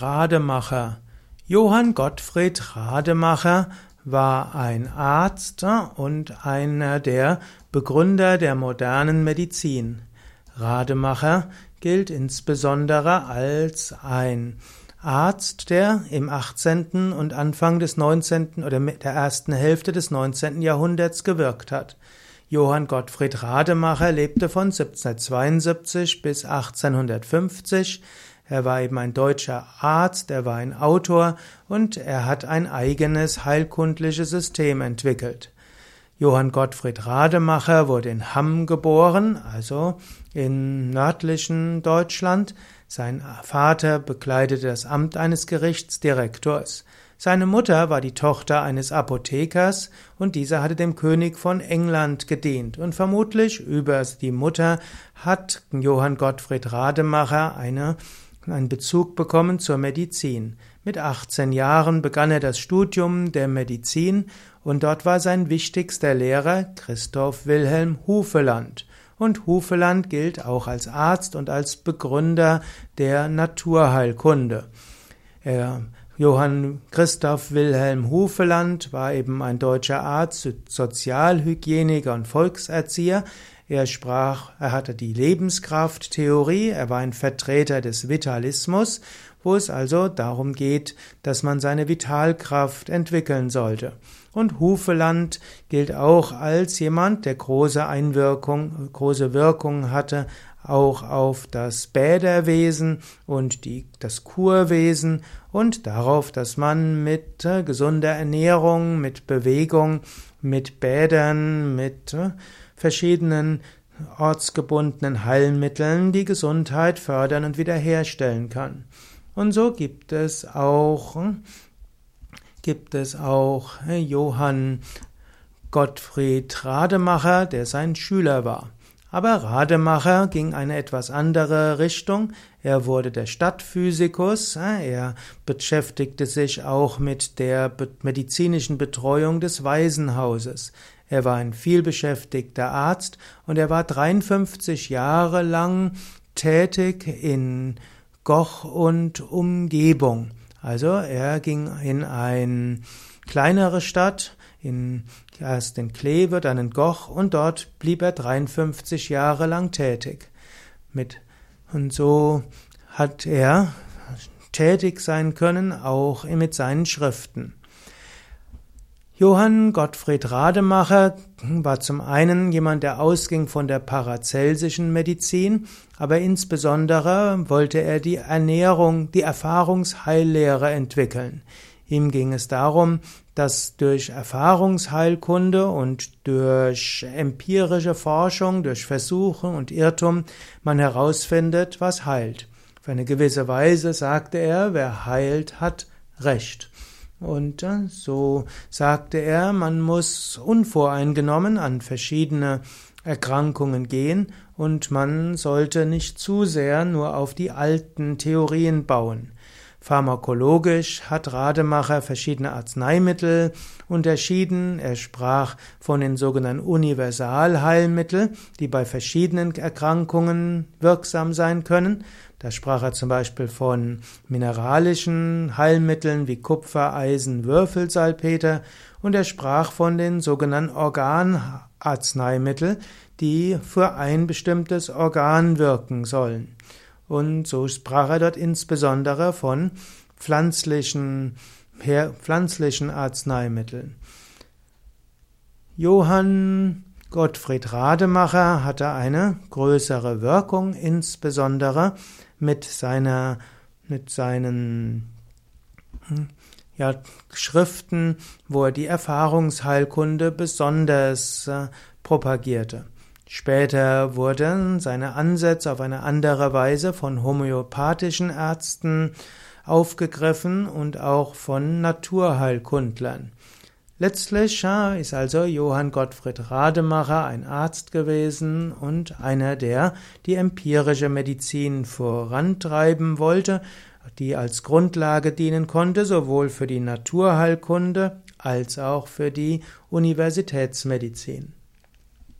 Rademacher Johann Gottfried Rademacher war ein Arzt und einer der Begründer der modernen Medizin. Rademacher gilt insbesondere als ein Arzt, der im 18. und Anfang des 19. oder der ersten Hälfte des 19. Jahrhunderts gewirkt hat. Johann Gottfried Rademacher lebte von 1772 bis 1850. Er war eben ein deutscher Arzt, er war ein Autor und er hat ein eigenes heilkundliches System entwickelt. Johann Gottfried Rademacher wurde in Hamm geboren, also im nördlichen Deutschland. Sein Vater bekleidete das Amt eines Gerichtsdirektors. Seine Mutter war die Tochter eines Apothekers und dieser hatte dem König von England gedient und vermutlich über die Mutter hat Johann Gottfried Rademacher eine, einen Bezug bekommen zur Medizin. Mit 18 Jahren begann er das Studium der Medizin und dort war sein wichtigster Lehrer Christoph Wilhelm Hufeland. Und Hufeland gilt auch als Arzt und als Begründer der Naturheilkunde. Er Johann Christoph Wilhelm Hufeland war eben ein deutscher Arzt, Sozialhygieniker und Volkserzieher. Er sprach, er hatte die Lebenskrafttheorie, er war ein Vertreter des Vitalismus, wo es also darum geht, dass man seine Vitalkraft entwickeln sollte. Und Hufeland gilt auch als jemand, der große Einwirkung, große Wirkung hatte auch auf das Bäderwesen und die, das Kurwesen und darauf, dass man mit äh, gesunder Ernährung, mit Bewegung, mit Bädern, mit äh, verschiedenen ortsgebundenen Heilmitteln die Gesundheit fördern und wiederherstellen kann. Und so gibt es auch, gibt es auch äh, Johann Gottfried Rademacher, der sein Schüler war. Aber Rademacher ging eine etwas andere Richtung. Er wurde der Stadtphysikus. Er beschäftigte sich auch mit der medizinischen Betreuung des Waisenhauses. Er war ein vielbeschäftigter Arzt und er war 53 Jahre lang tätig in Goch und Umgebung. Also er ging in eine kleinere Stadt, in, erst in Kleve, dann in Goch und dort blieb er 53 Jahre lang tätig. Mit, und so hat er tätig sein können, auch mit seinen Schriften. Johann Gottfried Rademacher war zum einen jemand, der ausging von der paracelsischen Medizin, aber insbesondere wollte er die Ernährung, die Erfahrungsheillehre entwickeln. Ihm ging es darum, dass durch Erfahrungsheilkunde und durch empirische Forschung, durch Versuche und Irrtum man herausfindet, was heilt. Auf eine gewisse Weise sagte er, wer heilt, hat Recht. Und so sagte er, man muss unvoreingenommen an verschiedene Erkrankungen gehen und man sollte nicht zu sehr nur auf die alten Theorien bauen. Pharmakologisch hat Rademacher verschiedene Arzneimittel unterschieden. Er sprach von den sogenannten Universalheilmitteln, die bei verschiedenen Erkrankungen wirksam sein können. Da sprach er zum Beispiel von mineralischen Heilmitteln wie Kupfer, Eisen, Würfelsalpeter und er sprach von den sogenannten Organarzneimitteln, die für ein bestimmtes Organ wirken sollen. Und so sprach er dort insbesondere von pflanzlichen, pflanzlichen Arzneimitteln. Johann Gottfried Rademacher hatte eine größere Wirkung, insbesondere mit seiner, mit seinen ja, Schriften, wo er die Erfahrungsheilkunde besonders äh, propagierte. Später wurden seine Ansätze auf eine andere Weise von homöopathischen Ärzten aufgegriffen und auch von Naturheilkundlern. Letztlich ist also Johann Gottfried Rademacher ein Arzt gewesen und einer, der die empirische Medizin vorantreiben wollte, die als Grundlage dienen konnte, sowohl für die Naturheilkunde als auch für die Universitätsmedizin.